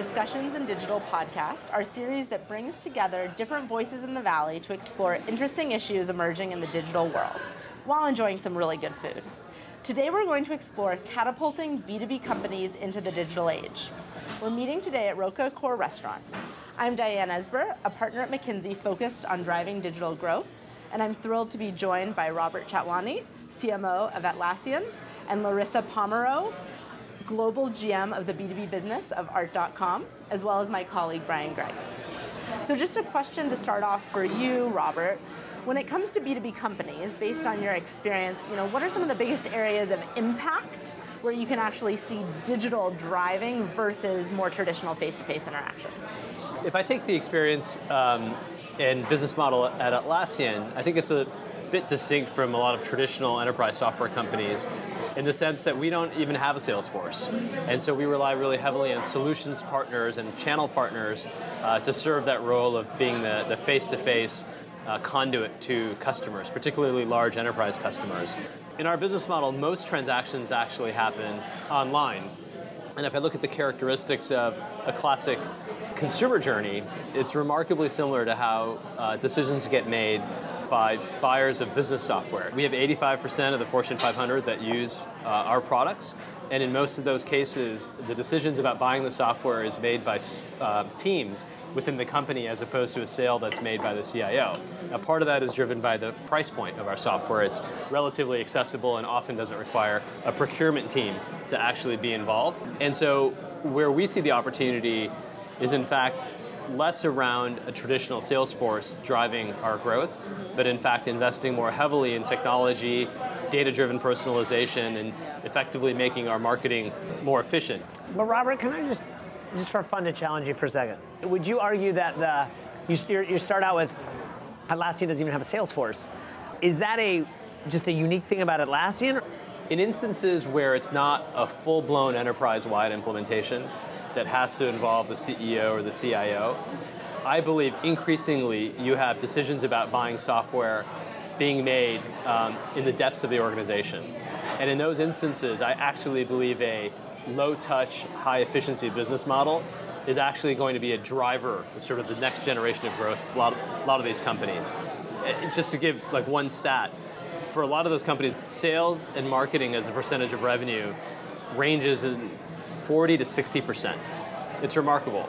Discussions in Digital podcast, our series that brings together different voices in the Valley to explore interesting issues emerging in the digital world while enjoying some really good food. Today we're going to explore catapulting B2B companies into the digital age. We're meeting today at Roka Akor Restaurant. I'm Diane Esber, a partner at McKinsey focused on driving digital growth, and I'm thrilled to be joined by Robert Chatwani, CMO of Atlassian, and Larissa Pomeroy, global GM of the B2B business of Art.com, as well as my colleague Brian Gregg. So just a question to start off for you, Robert. When it comes to B2B companies, based on your experience, you know, what are some of the biggest areas of impact where you can actually see digital driving versus more traditional face-to-face interactions? If I take the experience um, and business model at Atlassian, I think it's a bit distinct from a lot of traditional enterprise software companies in the sense that we don't even have a sales force. And so we rely really heavily on solutions partners and channel partners uh, to serve that role of being the, face-to-face uh, conduit to customers, particularly large enterprise customers. In our business model, most transactions actually happen online. And if I look at the characteristics of a classic consumer journey, it's remarkably similar to how uh, decisions get made by buyers of business software. We have 85% of the Fortune 500 that use uh, our products, and in most of those cases, the decisions about buying the software is made by uh, teams within the company as opposed to a sale that's made by the CIO. Now, part of that is driven by the price point of our software. It's relatively accessible and often doesn't require a procurement team to actually be involved. And so, where we see the opportunity is, in fact, less around a traditional sales force driving our growth, mm-hmm. but in fact investing more heavily in technology, data-driven personalization, and effectively making our marketing more efficient. But Robert, can I just, just for fun to challenge you for a second, would you argue that the you, you start out with Atlassian doesn't even have a sales force? Is that a just a unique thing about Atlassian? In instances where it's not a full-blown enterprise-wide implementation, that has to involve the CEO or the CIO. I believe increasingly you have decisions about buying software being made um, in the depths of the organization. And in those instances, I actually believe a low touch, high efficiency business model is actually going to be a driver of sort of the next generation of growth for a lot, a lot of these companies. Eh, just to give like one stat, for a lot of those companies, sales and marketing as a percentage of revenue ranges in 40 to 60%. It's remarkable.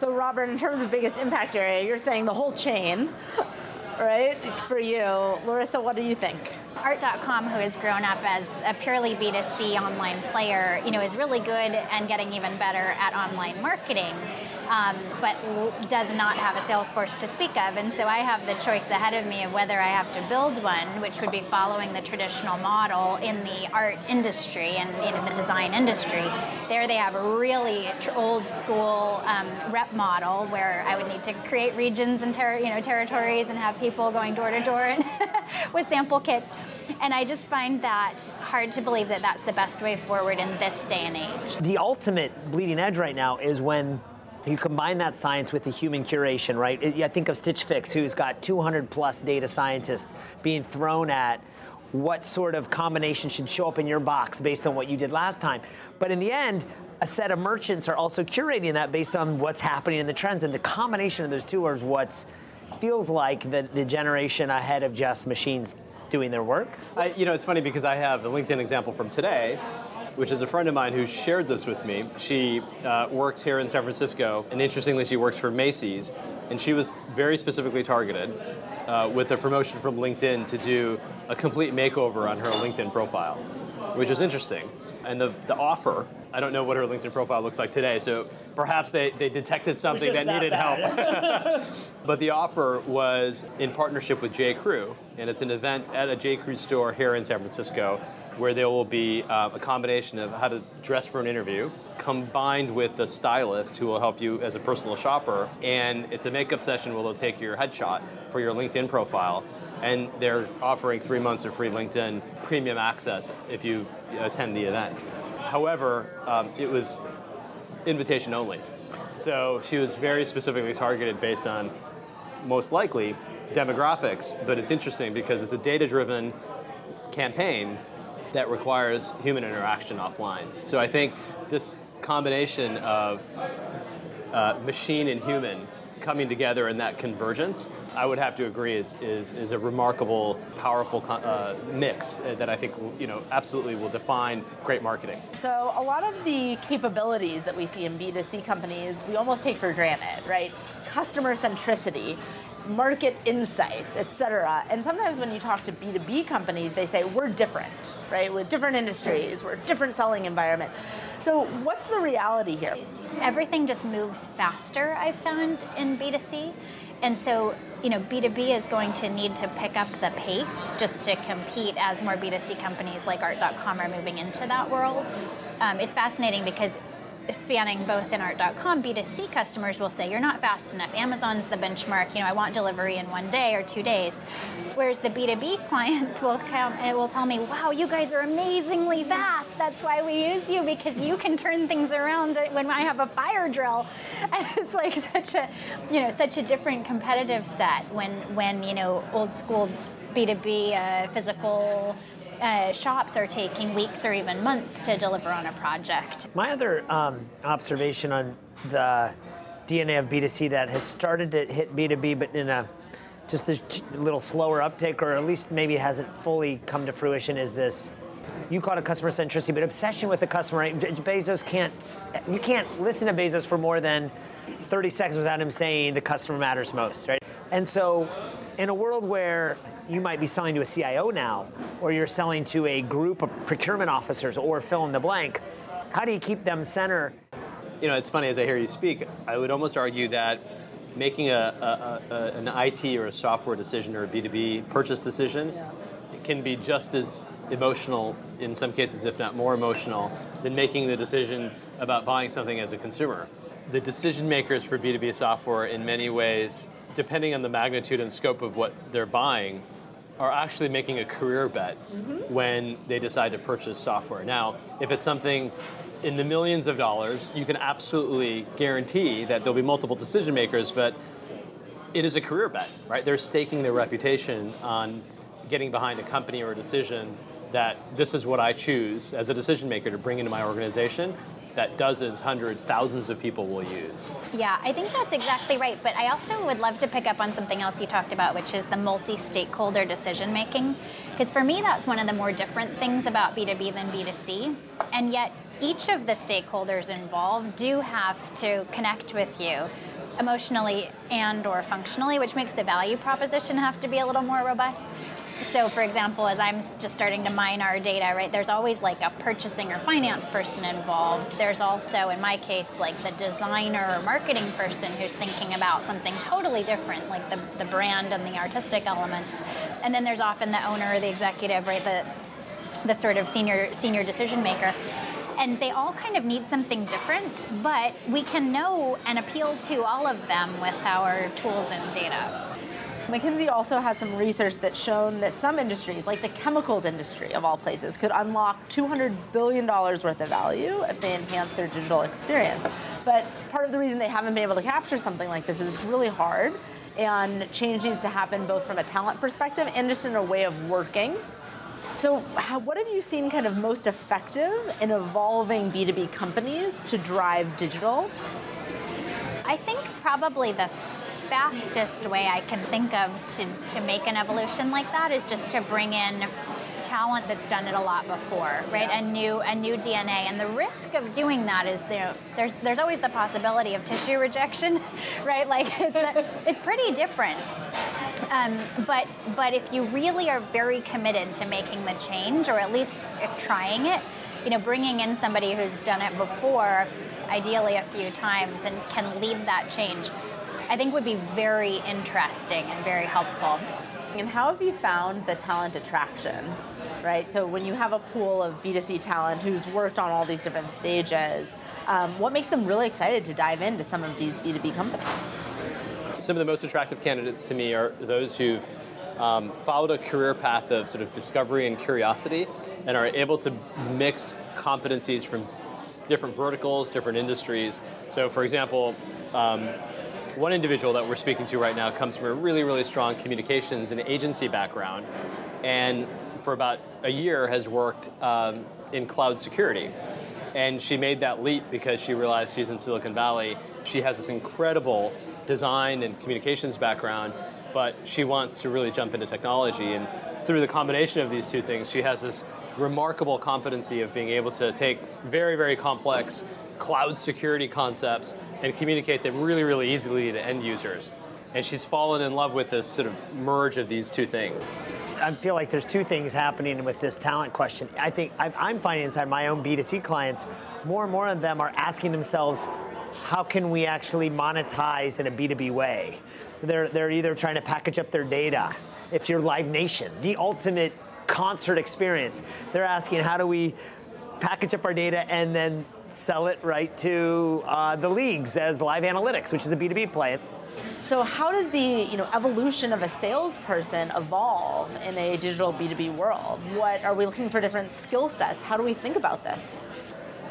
So Robert, in terms of biggest impact area, you're saying the whole chain, right, for you. Larissa, what do you think? Art.com, who has grown up as a purely B2C online player, you know, is really good and getting even better at online marketing um, but does not have a sales force to speak of. And so I have the choice ahead of me of whether I have to build one, which would be following the traditional model in the art industry and know, the design industry. There they have a really old school um, rep model where I would need to create regions and ter- you know, territories and have people going door to door with sample kits. And I just find that hard to believe that that's the best way forward in this day and age. The ultimate bleeding edge right now is when you combine that science with the human curation, right? I think of Stitch Fix, who's got 200 plus data scientists being thrown at what sort of combination should show up in your box based on what you did last time. But in the end, a set of merchants are also curating that based on what's happening in the trends, and the combination of those two is what feels like the, the generation ahead of just machines doing their work. I, you know, it's funny because I have a LinkedIn example from today which is a friend of mine who shared this with me. She uh, works here in San Francisco, and interestingly, she works for Macy's, and she was very specifically targeted uh, with a promotion from LinkedIn to do a complete makeover on her LinkedIn profile, which was interesting. And the, the offer, I don't know what her LinkedIn profile looks like today, so perhaps they, they detected something that needed help. but the offer was in partnership with J. Crew, and it's an event at a J. Crew store here in San Francisco where there will be uh, a combination of how to dress for an interview combined with a stylist who will help you as a personal shopper. And it's a makeup session where they'll take your headshot for your LinkedIn profile. And they're offering three months of free LinkedIn premium access if you attend the event. However, um, it was invitation only. So she was very specifically targeted based on most likely demographics, but it's interesting because it's a data driven campaign that requires human interaction offline. So I think this combination of uh, machine and human coming together in that convergence, I would have to agree is, is, is a remarkable, powerful uh, mix that I think you know absolutely will define great marketing. So a lot of the capabilities that we see in B2C companies, we almost take for granted, right? Customer centricity, market insights, et cetera. And sometimes when you talk to B2B companies, they say, we're different, right? We're different industries, we're a different selling environment. So what's the reality here? Everything just moves faster, I've found, in B2C. And so, you know, B2B is going to need to pick up the pace just to compete as more B2C companies like Art.com are moving into that world. Um, it's fascinating because spanning both in art.com b2c customers will say you're not fast enough. Amazon's the benchmark. You know i want delivery in one day or two days. Whereas the b2b clients will come and will tell me wow you guys are amazingly fast. That's why we use you because you can turn things around when i have a fire drill. And it's like such a you know such a different competitive set when when you know old school b2b uh, physical uh, shops are taking weeks or even months to deliver on a project. My other um, observation on the DNA of B2C that has started to hit B2B, but in a just a little slower uptake, or at least maybe hasn't fully come to fruition, is this. You call it customer centricity, but obsession with the customer. Bezos can't. You can't listen to Bezos for more than 30 seconds without him saying the customer matters most, right? And so, in a world where you might be selling to a CIO now, or you're selling to a group of procurement officers, or fill in the blank. How do you keep them center? You know, it's funny as I hear you speak, I would almost argue that making a, a, a an IT or a software decision or a B2B purchase decision yeah. can be just as emotional, in some cases, if not more emotional, than making the decision about buying something as a consumer. The decision makers for B2B software, in many ways, depending on the magnitude and scope of what they're buying, are actually making a career bet mm-hmm. when they decide to purchase software. Now, if it's something in the millions of dollars, you can absolutely guarantee that there'll be multiple decision makers, but it is a career bet, right? They're staking their reputation on getting behind a company or a decision that this is what I choose as a decision maker to bring into my organization that dozens, hundreds, thousands of people will use. Yeah, I think that's exactly right. But I also would love to pick up on something else you talked about, which is the multi stakeholder decision making. Because for me, that's one of the more different things about B2B than B2C. And yet, each of the stakeholders involved do have to connect with you emotionally and or functionally which makes the value proposition have to be a little more robust so for example as i'm just starting to mine our data right there's always like a purchasing or finance person involved. There's also in my case like the designer or marketing person who's thinking about something totally different like the, the brand and the artistic elements. And then there's often the owner or the executive right the the sort of senior senior decision maker. And they all kind of need something different but we can know and appeal to all of them with our tools and data McKinsey also has some research that's shown that some industries, like the chemicals industry of all places, could unlock $200 billion worth of value if they enhance their digital experience. But part of the reason they haven't been able to capture something like this is it's really hard and change needs to happen both from a talent perspective and just in a way of working. So, how, what have you seen kind of most effective in evolving B2B companies to drive digital? I think probably the fastest way I can think of to, to make an evolution like that is just to bring in talent that's done it a lot before, right? A new a new DNA, and the risk of doing that is there. There's there's always the possibility of tissue rejection, right? Like it's a, it's pretty different. Um, but but if you really are very committed to making the change, or at least trying it, you know, bringing in somebody who's done it before, ideally a few times, and can lead that change I think would be very interesting and very helpful. And how have you found the talent attraction? Right? So when you have a pool of B2C talent who's worked on all these different stages, um, what makes them really excited to dive into some of these B2B companies? Some of the most attractive candidates to me are those who've um, followed a career path of sort of discovery and curiosity and are able to mix competencies from different verticals, different industries. So, for example, um, one individual that we're speaking to right now comes from a really, really strong communications and agency background, and for about a year has worked um, in cloud security. And she made that leap because she realized she's in Silicon Valley. She has this incredible design and communications background, but she wants to really jump into technology. And through the combination of these two things, she has this remarkable competency of being able to take very, very complex cloud security concepts and communicate them really, really easily to end users. And she's fallen in love with this sort of merge of these two things. I feel like there's two things happening with this talent question. I think I'm finding inside my own B2C clients, more and more of them are asking themselves, how can we actually monetize in a B2B way? They're, they're either trying to package up their data. If you're Live Nation, the ultimate concert experience, they're asking, how do we package up our data and then sell it right to uh, the leagues as live analytics, which is a B2B play. So how does the you know evolution of a salesperson evolve in a digital B2B world? What are we looking for different skill sets? How do we think about this?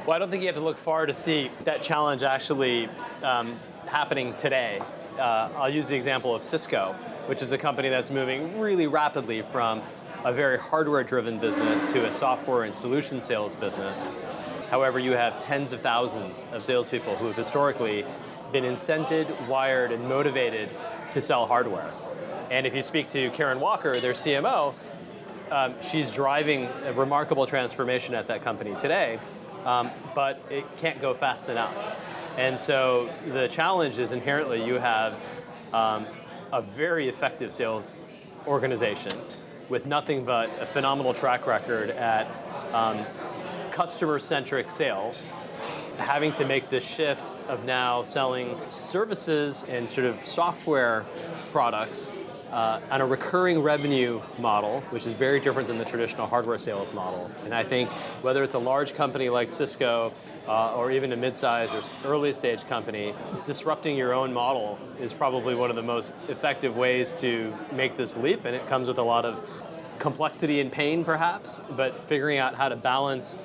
Well, I don't think you have to look far to see that challenge actually um, happening today. Uh, I'll use the example of Cisco, which is a company that's moving really rapidly from a very hardware-driven business to a software and solution sales business. However, you have tens of thousands of salespeople who have historically been incented, wired, and motivated to sell hardware. And if you speak to Karen Walker, their CMO, um, she's driving a remarkable transformation at that company today, um, but it can't go fast enough. And so the challenge is inherently you have um, a very effective sales organization with nothing but a phenomenal track record at um, customer-centric sales having to make this shift of now selling services and sort of software products uh, on a recurring revenue model, which is very different than the traditional hardware sales model. And I think whether it's a large company like Cisco uh, or even a mid-sized or early stage company, disrupting your own model is probably one of the most effective ways to make this leap, and it comes with a lot of complexity and pain perhaps, but figuring out how to balance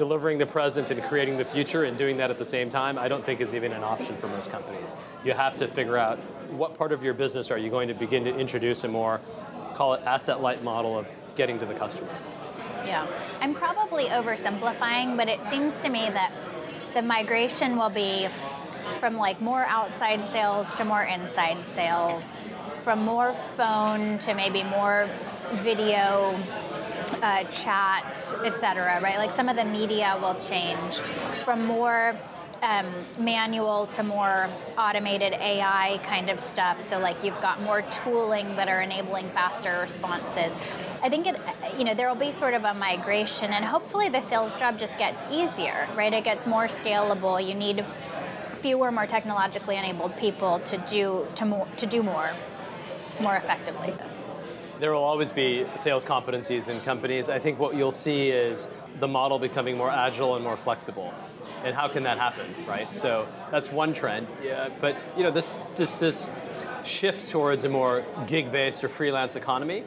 delivering the present and creating the future and doing that at the same time, I don't think is even an option for most companies. You have to figure out what part of your business are you going to begin to introduce a more, call it asset light model of getting to the customer. Yeah, I'm probably oversimplifying, but it seems to me that the migration will be from like more outside sales to more inside sales, from more phone to maybe more video uh, chat, etc. Right, like some of the media will change from more um, manual to more automated AI kind of stuff. So like you've got more tooling that are enabling faster responses. I think it, you know, there will be sort of a migration, and hopefully the sales job just gets easier, right? It gets more scalable. You need fewer, more technologically enabled people to do to more to do more, more effectively there will always be sales competencies in companies. I think what you'll see is the model becoming more agile and more flexible. And how can that happen, right? So that's one trend. Yeah, but you know, this just this shift towards a more gig-based or freelance economy,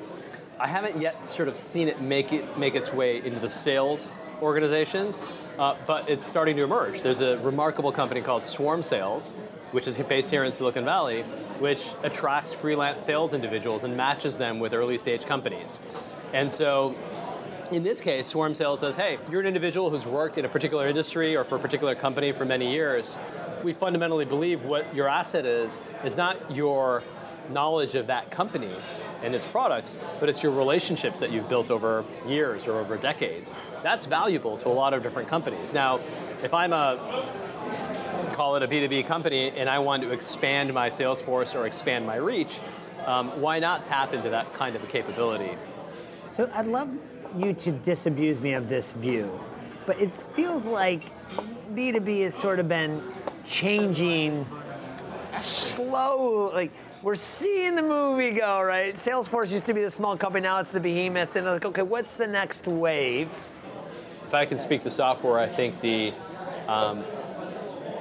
I haven't yet sort of seen it make it make its way into the sales organizations, uh, but it's starting to emerge. There's a remarkable company called Swarm Sales, which is based here in Silicon Valley, which attracts freelance sales individuals and matches them with early stage companies. And so in this case, Swarm Sales says, hey, you're an individual who's worked in a particular industry or for a particular company for many years. We fundamentally believe what your asset is, is not your knowledge of that company and its products, but it's your relationships that you've built over years or over decades. That's valuable to a lot of different companies. Now, if I'm a call it a B2B company and I want to expand my sales force or expand my reach, um, why not tap into that kind of a capability? So I'd love you to disabuse me of this view, but it feels like B2B has sort of been changing slow, like we're seeing the movie go, right? Salesforce used to be the small company, now it's the behemoth, and like, okay, what's the next wave? If I can speak to software, I think the um,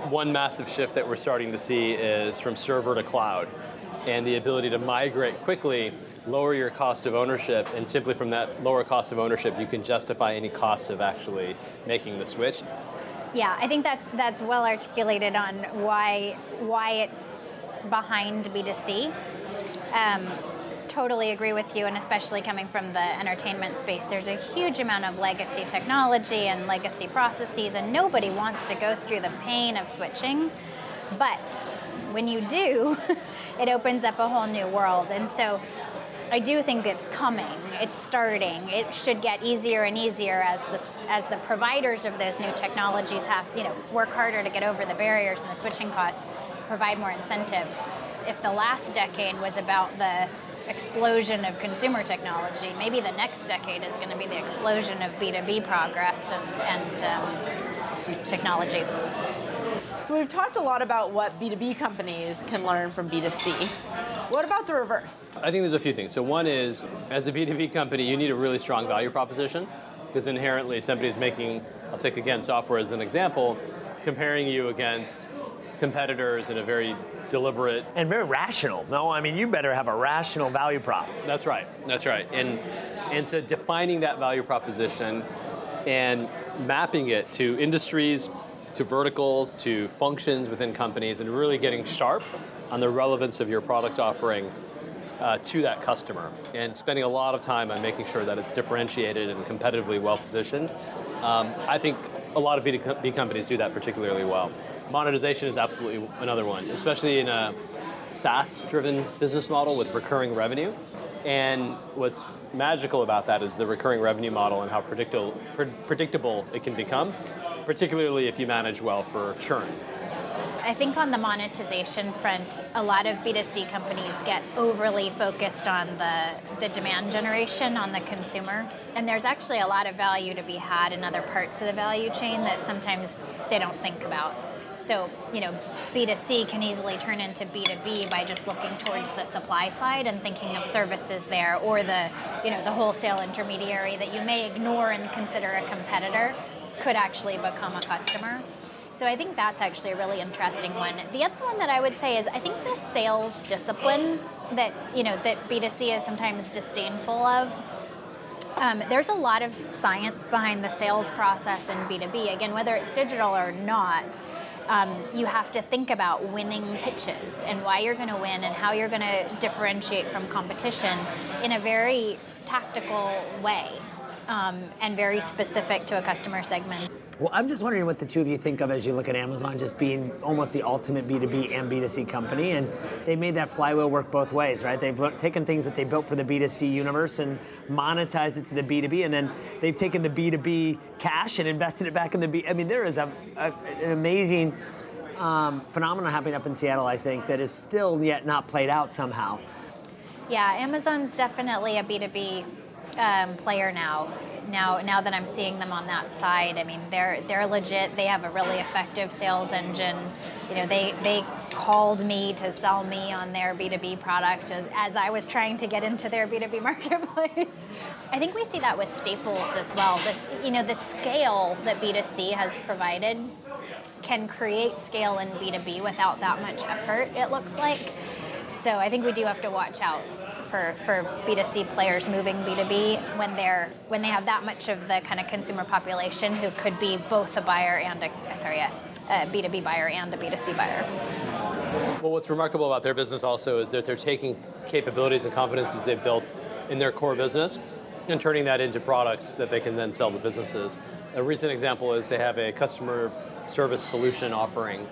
one massive shift that we're starting to see is from server to cloud, and the ability to migrate quickly, lower your cost of ownership, and simply from that lower cost of ownership, you can justify any cost of actually making the switch. Yeah, I think that's that's well articulated on why why it's behind B2C. Um, totally agree with you, and especially coming from the entertainment space, there's a huge amount of legacy technology and legacy processes, and nobody wants to go through the pain of switching. But when you do, it opens up a whole new world. And so I do think it's coming. It's starting. It should get easier and easier as the as the providers of those new technologies have you know work harder to get over the barriers and the switching costs, provide more incentives. If the last decade was about the explosion of consumer technology, maybe the next decade is going to be the explosion of B2B progress and, and um, technology. So we've talked a lot about what B2B companies can learn from B2C. What about the reverse? I think there's a few things. So one is, as a B2B company, you need a really strong value proposition because inherently somebody's making, I'll take again software as an example, comparing you against competitors in a very deliberate and very rational. No, I mean you better have a rational value prop. That's right. That's right. And and so defining that value proposition and mapping it to industries to verticals, to functions within companies, and really getting sharp on the relevance of your product offering uh, to that customer and spending a lot of time on making sure that it's differentiated and competitively well positioned. Um, I think a lot of B2B companies do that particularly well. Monetization is absolutely another one, especially in a SaaS driven business model with recurring revenue. And what's magical about that is the recurring revenue model and how predictable, predictable it can become particularly if you manage well for churn. I think on the monetization front, a lot of B2C companies get overly focused on the, the demand generation on the consumer. And there's actually a lot of value to be had in other parts of the value chain that sometimes they don't think about. So, you know, B2C can easily turn into B2B by just looking towards the supply side and thinking of services there or the, you know, the wholesale intermediary that you may ignore and consider a competitor could actually become a customer. So I think that's actually a really interesting one. The other one that I would say is I think the sales discipline that you know that B2C is sometimes disdainful of. Um, there's a lot of science behind the sales process in B2B. Again, whether it's digital or not, um, you have to think about winning pitches and why you're going to win and how you're going to differentiate from competition in a very tactical way um, and very specific to a customer segment. Well, I'm just wondering what the two of you think of as you look at Amazon just being almost the ultimate B2B and B2C company. And they made that flywheel work both ways, right? They've taken things that they built for the B2C universe and monetized it to the B2B. And then they've taken the B2B cash and invested it back in the B. I mean, there is a, a an amazing um, phenomenon happening up in Seattle, I think, that is still yet not played out somehow. Yeah, Amazon's definitely a B2B um, player now. Now, now that I'm seeing them on that side, I mean, they're they're legit. They have a really effective sales engine. You know, they they called me to sell me on their B2B product as, as I was trying to get into their B2B marketplace. I think we see that with Staples as well. You know, the scale that B2C has provided can create scale in B2B without that much effort. It looks like. So I think we do have to watch out for, for B2C players moving B2B when they're when they have that much of the kind of consumer population who could be both a buyer and a sorry a, a B2B buyer and a B2C buyer. Well, what's remarkable about their business also is that they're taking capabilities and competencies they've built in their core business and turning that into products that they can then sell to businesses. A recent example is they have a customer service solution offering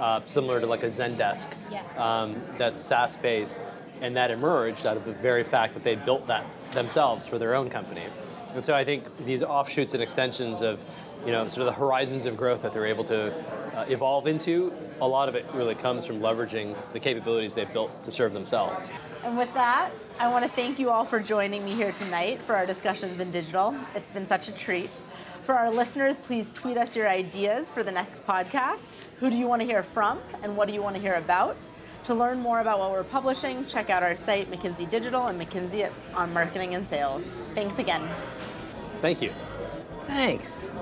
uh, similar to like a Zendesk yeah. um, that's SaaS based and that emerged out of the very fact that they built that themselves for their own company. And so I think these offshoots and extensions of, you know, sort of the horizons of growth that they're able to uh, evolve into, a lot of it really comes from leveraging the capabilities they've built to serve themselves. And with that, I want to thank you all for joining me here tonight for our discussions in digital. It's been such a treat. For our listeners, please tweet us your ideas for the next podcast. Who do you want to hear from, and what do you want to hear about? To learn more about what we're publishing, check out our site, McKinsey Digital and McKinsey on Marketing and Sales. Thanks again. Thank you. Thanks.